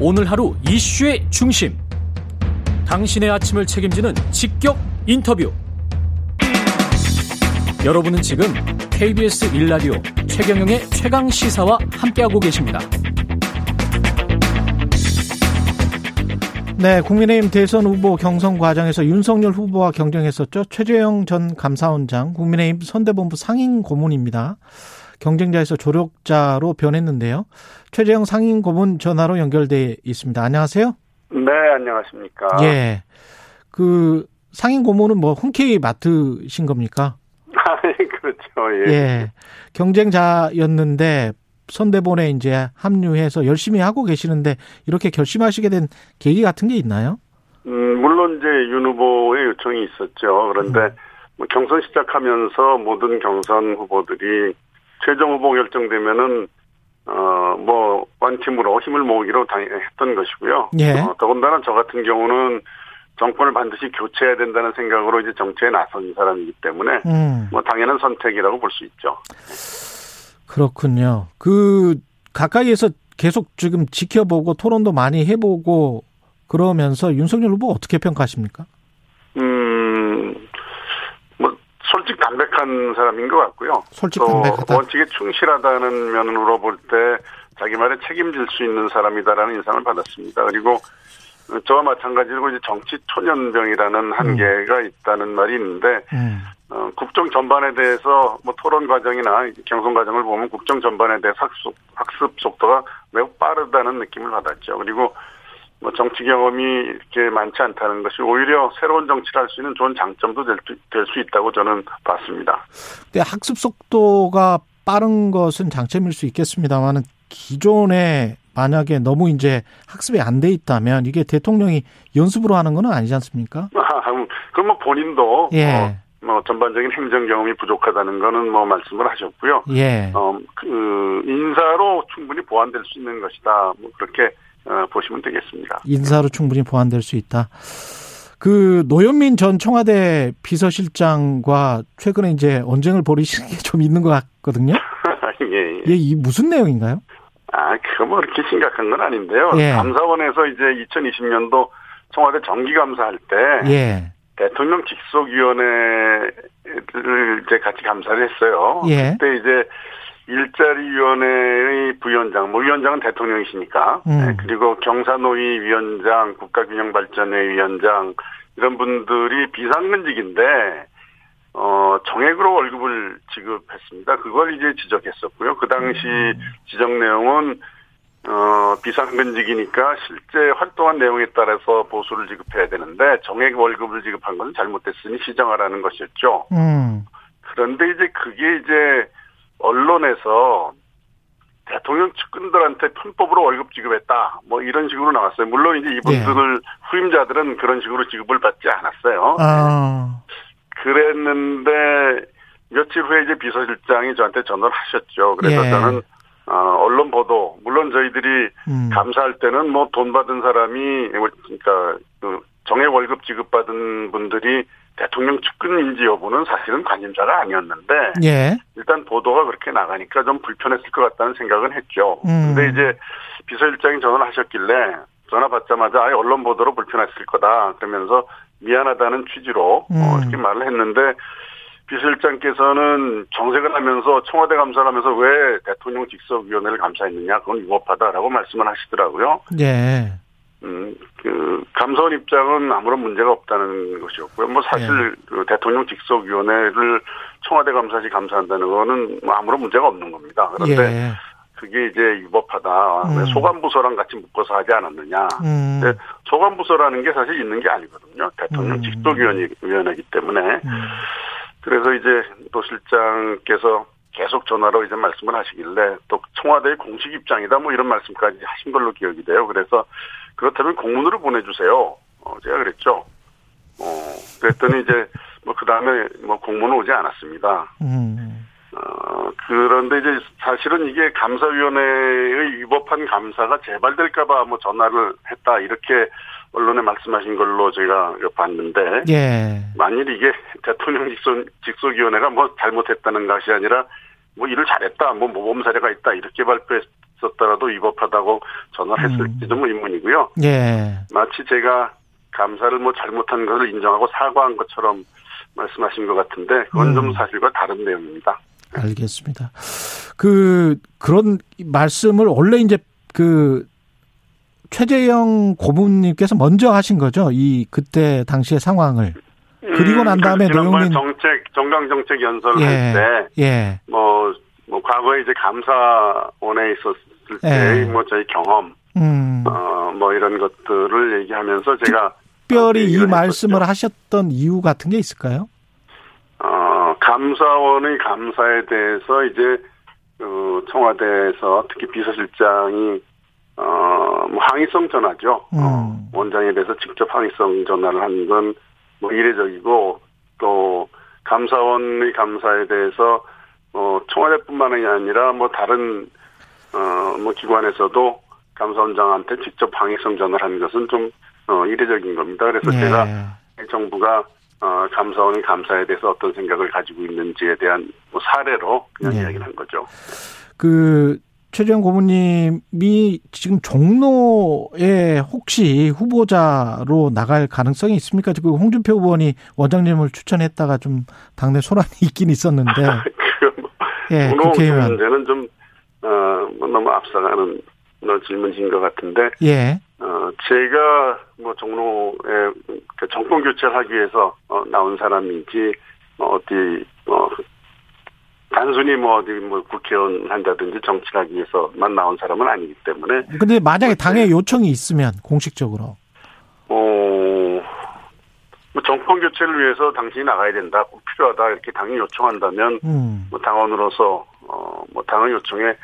오늘 하루 이슈의 중심. 당신의 아침을 책임지는 직격 인터뷰. 여러분은 지금 KBS 1라디오 최경영의 최강 시사와 함께하고 계십니다. 네, 국민의힘 대선 후보 경선 과정에서 윤석열 후보와 경쟁했었죠. 최재형 전 감사원장, 국민의힘 선대본부 상임 고문입니다. 경쟁자에서 조력자로 변했는데요. 최재형 상임 고문 전화로 연결돼 있습니다. 안녕하세요. 네, 안녕하십니까. 예. 그 상임 고문은 뭐 흔쾌히 맡으신 겁니까? 아, 그렇죠. 예. 예. 경쟁자였는데 선대본에 이제 합류해서 열심히 하고 계시는데 이렇게 결심하시게 된 계기 같은 게 있나요? 음, 물론 이제 윤 후보의 요청이 있었죠. 그런데 음. 뭐 경선 시작하면서 모든 경선 후보들이 최종 후보 결정되면은 어뭐 완팀으로 힘을 모으기로 했던 것이고요. 예. 어, 더군다나 저 같은 경우는 정권을 반드시 교체해야 된다는 생각으로 이제 정치에 나선 사람이기 때문에 음. 뭐 당연한 선택이라고 볼 수 있죠. 그렇군요. 그 가까이에서 계속 지금 지켜보고 토론도 많이 해보고 그러면서 윤석열 후보 어떻게 평가하십니까? 음, 뭐 솔직 담백한 사람인 것 같고요. 솔직 담백하다. 원칙에 충실하다는 면으로 볼 때 자기 말에 책임질 수 있는 사람이다라는 인상을 받았습니다. 그리고 저와 마찬가지로 이제 정치 초년병이라는 한계가 음. 있다는 말이 있는데 음. 어, 국정 전반에 대해서 뭐 토론 과정이나 경선 과정을 보면 국정 전반에 대해서 학습, 학습 속도가 매우 빠르다는 느낌을 받았죠. 그리고 뭐 정치 경험이 이렇게 많지 않다는 것이 오히려 새로운 정치를 할 수 있는 좋은 장점도 될수 있다고 저는 봤습니다. 근데 학습 속도가 빠른 것은 장점일 수 있겠습니다만은 기존에 만약에 너무 이제 학습이 안 돼 있다면 이게 대통령이 연습으로 하는 건 아니지 않습니까? 아, 그럼 뭐 본인도 예. 어, 뭐 전반적인 행정 경험이 부족하다는 거는 뭐 말씀을 하셨고요. 예. 어, 그 인사로 충분히 보완될 수 있는 것이다. 뭐 그렇게 어, 보시면 되겠습니다. 인사로 충분히 보완될 수 있다. 그 노현민 전 청와대 비서실장과 최근에 이제 언쟁을 벌이시는 게 좀 있는 것 같거든요. 예, 예. 예, 이 무슨 내용인가요? 아, 그거 뭐 그렇게 심각한 건 아닌데요. 예. 감사원에서 이제 2020년도 청와대 정기감사할 때 예. 대통령 직속위원회를 이제 같이 감사를 했어요. 예. 그때 이제 일자리위원회의 부위원장, 뭐 위원장은 대통령이시니까, 음. 네, 그리고 경사노위 위원장, 국가균형발전회 위원장 이런 분들이 비상근직인데 어 정액으로 월급을 지급했습니다. 그걸 이제 지적했었고요. 그 당시 지적 내용은 어, 비상근직이니까 실제 활동한 내용에 따라서 보수를 지급해야 되는데 정액 월급을 지급한 건 잘못됐으니 시정하라는 것이었죠. 음. 그런데 이제 그게 이제 언론에서 대통령 측근들한테 편법으로 월급 지급했다. 뭐 이런 식으로 나왔어요. 물론 이제 이분들 예. 후임자들은 그런 식으로 지급을 받지 않았어요. 아. 그랬는데 며칠 후에 이제 비서실장이 저한테 전화를 하셨죠. 그래서 예. 저는 어, 언론 보도 물론 저희들이 음. 감사할 때는 뭐 돈 받은 사람이 그러니까 그 정액 월급 지급받은 분들이 대통령 측근인지 여부는 사실은 관심사가 아니었는데 예. 일단 보도가 그렇게 나가니까 좀 불편했을 것 같다는 생각은 했죠. 음. 근데 이제 비서실장이 전화를 하셨길래 전화 받자마자 아예 언론 보도로 불편했을 거다 그러면서 미안하다는 취지로 음. 어, 이렇게 말을 했는데 비서실장께서는 정색을 하면서 청와대 감사를 하면서 왜 대통령 직속위원회를 감사했느냐 그건 위법하다라고 말씀을 하시더라고요. 예. 음, 그, 감사원 입장은 아무런 문제가 없다는 것이었고요. 뭐 사실 예. 그 대통령 직속위원회를 청와대 감사시 감사한다는 거는 뭐 아무런 문제가 없는 겁니다. 그런데 예. 그게 이제 위법하다. 음. 왜 소관부서랑 같이 묶어서 하지 않았느냐. 음. 근데 소관부서라는 게 사실 있는 게 아니거든요. 대통령 음. 직속위원회이기 때문에. 음. 그래서 이제 또 실장께서 계속 전화로 이제 말씀을 하시길래 또 청와대의 공식 입장이다 뭐 이런 말씀까지 하신 걸로 기억이 돼요. 그래서 그렇다면 공문으로 보내주세요. 어, 제가 그랬죠. 어, 그랬더니 이제 뭐 그 다음에 뭐 공문은 오지 않았습니다. 음. 어, 그런데 이제 사실은 이게 감사위원회의 위법한 감사가 재발될까봐 뭐 전화를 했다 이렇게 언론에 말씀하신 걸로 제가 봤는데 예. 만일 이게 대통령 직속, 직속위원회가 뭐 잘못했다는 것이 아니라 뭐 일을 잘했다, 뭐 모범 사례가 있다 이렇게 발표했을 있었더라도 위법하다고 전화를 했을지도 뭐 의문이고요. 예. 마치 제가 감사를 뭐 잘못한 것을 인정하고 사과한 것처럼 말씀하신 것 같은데 그건 좀 음. 사실과 다른 내용입니다. 알겠습니다. 그 그런 말씀을 원래 이제 그 최재형 고문님께서 먼저 하신 거죠. 이 그때 당시의 상황을. 그리고 난 다음에 지난번에 노영민- 정책 정강 정책 연설을 예. 할때 예. 뭐, 뭐, 과거에 이제 감사원에 있었 을 때, 예. 뭐, 저희 경험, 음. 어, 뭐, 이런 것들을 얘기하면서 제가, 특별히 어, 이 말씀을 했었죠. 하셨던 이유 같은 게 있을까요? 어, 감사원의 감사에 대해서 이제, 어, 청와대에서 특히 비서실장이, 어, 뭐, 항의성 전화죠. 어, 음. 원장에 대해서 직접 항의성 전화를 한 건, 뭐, 이례적이고, 또, 감사원의 감사에 대해서, 어, 청와대뿐만이 아니라, 뭐, 다른, 어, 뭐, 기관에서도 감사원장한테 직접 항의성 전화를 한 것은 좀, 어, 이례적인 겁니다. 그래서 예. 제가 정부가, 어, 감사원의 감사에 대해서 어떤 생각을 가지고 있는지에 대한 뭐 사례로 그냥 예. 이야기를 한 거죠. 그 최재형 고문님이 지금 종로에 혹시 후보자로 나갈 가능성이 있습니까? 지금 홍준표 의원이 원장님을 추천했다가 좀 당내 소란이 있긴 있었는데, 그 뭐, 예, 국회의원, 문제는 좀, 어, 뭐 너무 앞서가는 어, 질문인 것 같은데, 예, 어, 제가 뭐 종로에 그 정권 교체를 하기 위해서 어, 나온 사람이지, 어, 어디, 어, 단순히 뭐 어디 뭐 국회의원 한다든지 정치를 하기 위해서만 나온 사람은 아니기 때문에, 근데 만약에 당의 요청이 있으면 공식적으로, 어, 뭐 정권 교체를 위해서 당신이 나가야 된다, 꼭 필요하다, 이렇게 당이 요청한다면, 음, 뭐 당원으로서, 어, 뭐 당의 요청에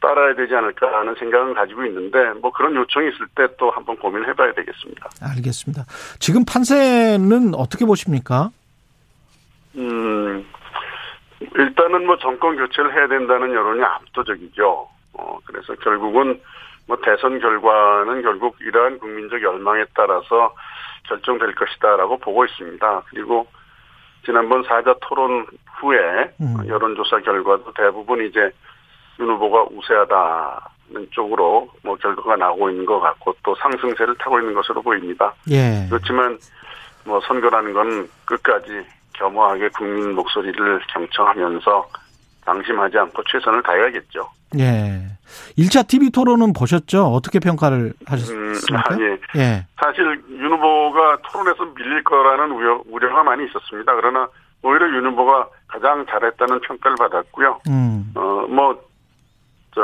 따라야 되지 않을까라는 생각은 가지고 있는데, 뭐 그런 요청이 있을 때 또 한번 고민을 해봐야 되겠습니다. 알겠습니다. 지금 판세는 어떻게 보십니까? 음, 일단은 뭐 정권 교체를 해야 된다는 여론이 압도적이죠. 어, 그래서 결국은 뭐 대선 결과는 결국 이러한 국민적 열망에 따라서 결정될 것이다라고 보고 있습니다. 그리고 지난번 사자 토론 후에 음. 여론조사 결과도 대부분 이제 윤 후보가 우세하다는 쪽으로 뭐 결과가 나오고 있는 것 같고 또 상승세를 타고 있는 것으로 보입니다. 예, 그렇지만 뭐 선거라는 건 끝까지 겸허하게 국민 목소리를 경청하면서 방심하지 않고 최선을 다해야겠죠. 예. 1차 TV 토론은 보셨죠? 어떻게 평가를 음, 하셨습니까? 아, 예. 예. 사실 윤 후보가 토론에서 밀릴 거라는 우려, 우려가 많이 있었습니다. 그러나 오히려 윤 후보가 가장 잘했다는 평가를 받았고요. 음, 어, 뭐, 저,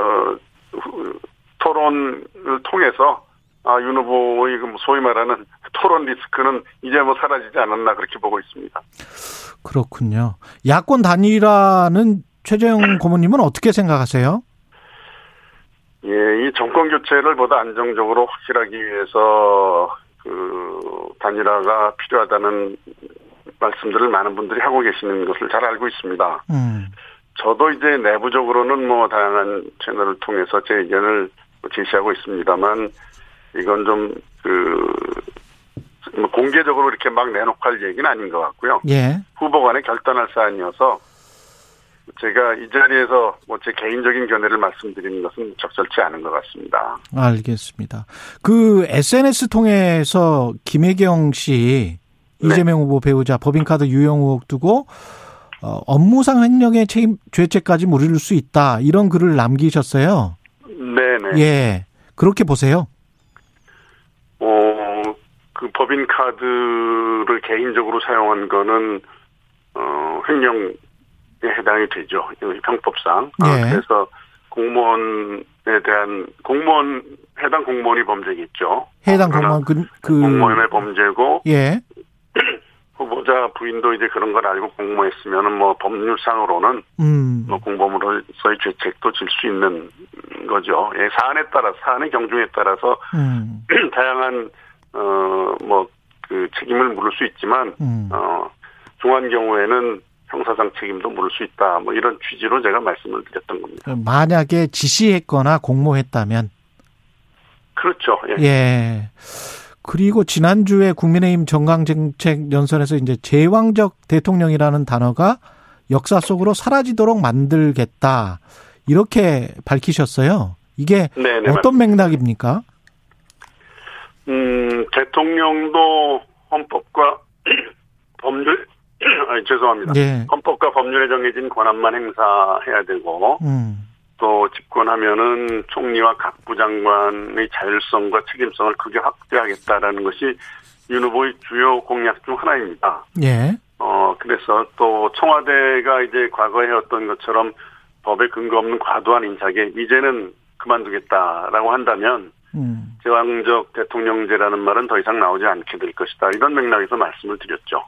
후- 토론을 통해서 아, 윤 후보의 그 소위 말하는 토론 리스크는 이제 뭐 사라지지 않았나 그렇게 보고 있습니다. 그렇군요. 야권 단일화는 최재형 고모님은 어떻게 생각하세요? 예, 이 정권 교체를 보다 안정적으로 확실하기 위해서 그 단일화가 필요하다는 말씀들을 많은 분들이 하고 계시는 것을 잘 알고 있습니다. 음, 저도 이제 내부적으로는 뭐 다양한 채널을 통해서 제 의견을 제시하고 있습니다만 이건 좀그 뭐 공개적으로 이렇게 막 내놓고 할 얘기는 아닌 것 같고요. 예. 후보 간에 결단할 사안이어서 제가 이 자리에서 뭐 제 개인적인 견해를 말씀드리는 것은 적절치 않은 것 같습니다. 알겠습니다. 그 SNS 통해서 김혜경 씨 네. 이재명 후보 배우자 법인카드 유용 의혹 두고 어, 업무상 횡령의 책임 죄책까지 물을 수 있다 이런 글을 남기셨어요. 네네. 예, 그렇게 보세요. 어, 그 법인 카드를 개인적으로 사용한 거는 어, 횡령에 해당이 되죠. 이 형법상. 아, 예. 그래서 공무원에 대한 공무원 해당 공무원이 범죄겠죠. 해당 그러나 공무원 그, 그 공무원의 범죄고 예, 후보자 부인도 이제 그런 걸 알고 공모했으면은 뭐 법률상으로는 음, 뭐 공범으로서의 죄책도 질 수 있는 거죠. 예, 사안에 따라 사안의 경중에 따라서 음, 다양한 어 뭐 그 책임을 물을 수 있지만 음. 어 중한 경우에는 형사상 책임도 물을 수 있다. 뭐 이런 취지로 제가 말씀을 드렸던 겁니다. 만약에 지시했거나 공모했다면 그렇죠. 예. 예. 그리고 지난주에 국민의힘 정강정책 연설에서 이제 제왕적 대통령이라는 단어가 역사 속으로 사라지도록 만들겠다. 이렇게 밝히셨어요. 이게 네네, 어떤 맞습니다. 맥락입니까? 음, 대통령도 헌법과 법률, 아니, 죄송합니다. 예. 헌법과 법률에 정해진 권한만 행사해야 되고, 음. 또 집권하면은 총리와 각 부장관의 자율성과 책임성을 크게 확대하겠다라는 것이 윤 후보의 주요 공약 중 하나입니다. 예. 어, 그래서 또 청와대가 이제 과거에 해왔던 것처럼 법에 근거 없는 과도한 인사에 이제는 그만두겠다라고 한다면 음. 제왕적 대통령제라는 말은 더 이상 나오지 않게 될 것이다. 이런 맥락에서 말씀을 드렸죠.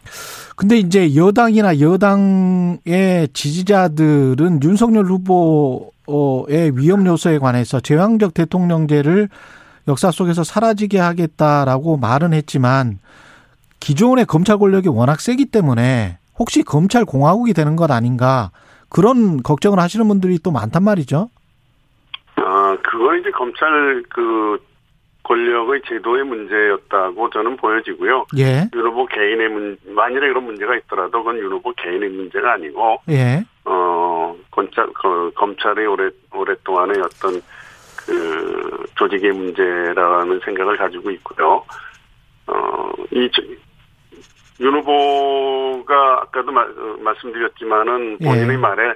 근데 이제 여당이나 여당의 지지자들은 윤석열 후보의 위험 요소에 관해서 제왕적 대통령제를 역사 속에서 사라지게 하겠다라고 말은 했지만 기존의 검찰 권력이 워낙 세기 때문에 혹시 검찰 공화국이 되는 것 아닌가 그런 걱정을 하시는 분들이 또 많단 말이죠. 아, 그건 이제 검찰 그 권력의 제도의 문제였다고 저는 보여지고요. 예. 윤 후보 개인의 문, 만일에 그런 문제가 있더라도 그건 윤 후보 개인의 문제가 아니고, 예. 어, 검찰, 그, 검찰의 오래, 오랫동안의 어떤 그 조직의 문제라는 생각을 가지고 있고요. 어, 이, 윤 후보가 아까도 마, 어, 말씀드렸지만은 본인의 예. 말에 뭐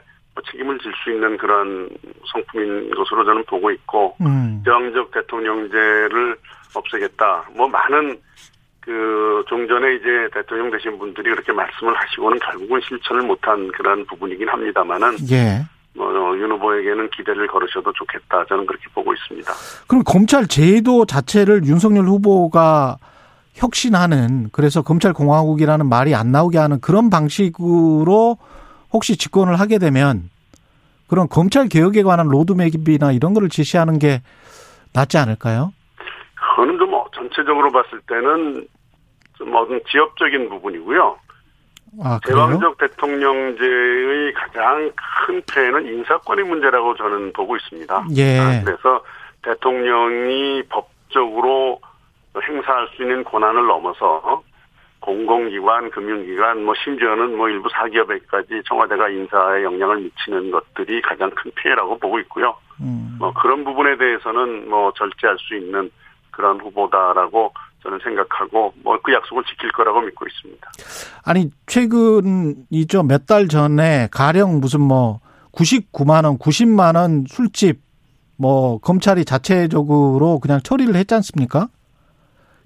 책임을 질 수 있는 그런 성품인 것으로 저는 보고 있고 음. 저항적 대통령제를 없애겠다. 뭐 많은 그 종전에 이제 대통령 되신 분들이 그렇게 말씀을 하시고는 결국은 실천을 못한 그런 부분이긴 합니다만은 예. 뭐윤 후보에게는 기대를 걸으셔도 좋겠다. 저는 그렇게 보고 있습니다. 그럼 검찰 제도 자체를 윤석열 후보가 혁신하는 그래서 검찰 공화국이라는 말이 안 나오게 하는 그런 방식으로 혹시 집권을 하게 되면 그런 검찰 개혁에 관한 로드맵이나 이런 거를 제시하는 게 낫지 않을까요? 그거는 좀 전체적으로 봤을 때는 좀 어떤 지역적인 부분이고요. 아, 대왕적 대통령제의 가장 큰 폐해는 인사권의 문제라고 저는 보고 있습니다. 예. 아, 그래서 대통령이 법적으로 행사할 수 있는 권한을 넘어서 공공기관, 금융기관, 뭐 심지어는 뭐 일부 사기업에까지 청와대가 인사에 영향을 미치는 것들이 가장 큰 피해라고 보고 있고요. 음. 뭐 그런 부분에 대해서는 뭐 절제할 수 있는 그런 후보다라고 저는 생각하고 뭐 그 약속을 지킬 거라고 믿고 있습니다. 아니 최근이죠 몇 달 전에 가령 무슨 뭐 99만 원, 90만 원 술집 뭐 검찰이 자체적으로 그냥 처리를 했지 않습니까?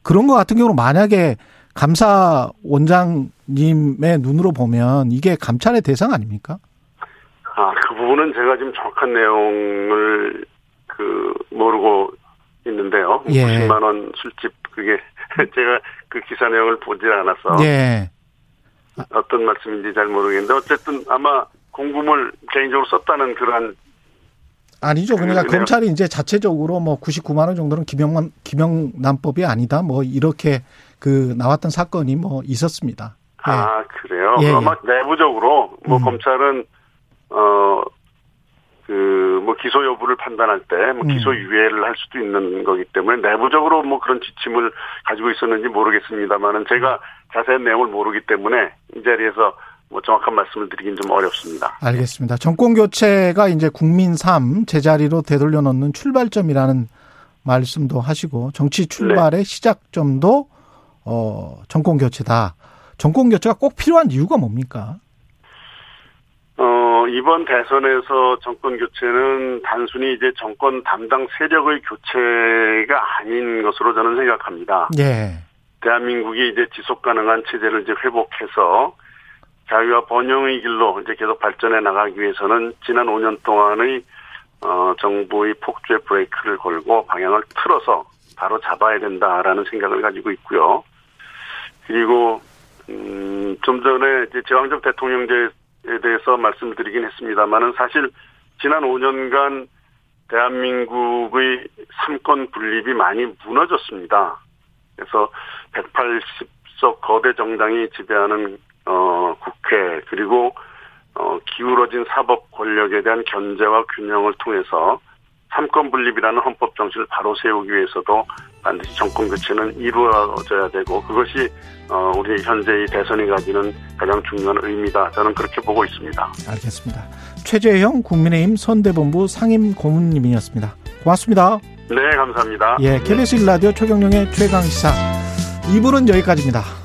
그런 거 같은 경우는 만약에 감사 원장님의 눈으로 보면 이게 감찰의 대상 아닙니까? 아, 그 부분은 제가 지금 정확한 내용을 그 모르고 있는데요. 예. 90만 원 술집 그게 제가 그 기사 내용을 보지 않아서 예. 어떤 말씀인지 잘 모르겠는데 어쨌든 아마 공금을 개인적으로 썼다는 그러한 아니죠. 그러니까 그 검찰이 이제 자체적으로 뭐 99만 원 정도는 김영만 김영남법이 아니다. 뭐 이렇게 그 나왔던 사건이 뭐 있었습니다. 예. 아 그래요. 예, 아마 예. 내부적으로 뭐 음. 검찰은 어 그 뭐 기소 여부를 판단할 때뭐 음. 기소 유예를 할 수도 있는 거기 때문에 내부적으로 뭐 그런 지침을 가지고 있었는지 모르겠습니다만은 제가 자세한 내용을 모르기 때문에 이 자리에서 뭐 정확한 말씀을 드리긴 좀 어렵습니다. 알겠습니다. 정권 교체가 이제 국민 삶 제자리로 되돌려 놓는 출발점이라는 말씀도 하시고 정치 출발의 네. 시작점도 어 정권 교체다. 정권 교체가 꼭 필요한 이유가 뭡니까? 어, 이번 대선에서 정권 교체는 단순히 이제 정권 담당 세력의 교체가 아닌 것으로 저는 생각합니다. 예. 대한민국이 이제 지속 가능한 체제를 이제 회복해서 자유와 번영의 길로 이제 계속 발전해 나가기 위해서는 지난 5년 동안의 어, 정부의 폭주의 브레이크를 걸고 방향을 틀어서 바로 잡아야 된다라는 생각을 가지고 있고요. 그리고 음, 좀 전에 이제 제왕적 대통령제에 대해서 말씀드리긴 했습니다만은 사실 지난 5년간 대한민국의 삼권 분립이 많이 무너졌습니다. 그래서 180석 거대 정당이 지배하는 어, 국회 그리고 어, 기울어진 사법 권력에 대한 견제와 균형을 통해서 삼권 분립이라는 헌법 정신을 바로 세우기 위해서도 반드시 정권 교체는 이루어져야 되고 그것이 어, 우리 현재의 대선이 가지는 가장 중요한 의미다. 저는 그렇게 보고 있습니다. 알겠습니다. 최재형 국민의힘 선대본부 상임 고문님이었습니다. 고맙습니다. 네, 감사합니다. 예, KBS 1라디오 최경령의 최강 시사 2부는 여기까지입니다.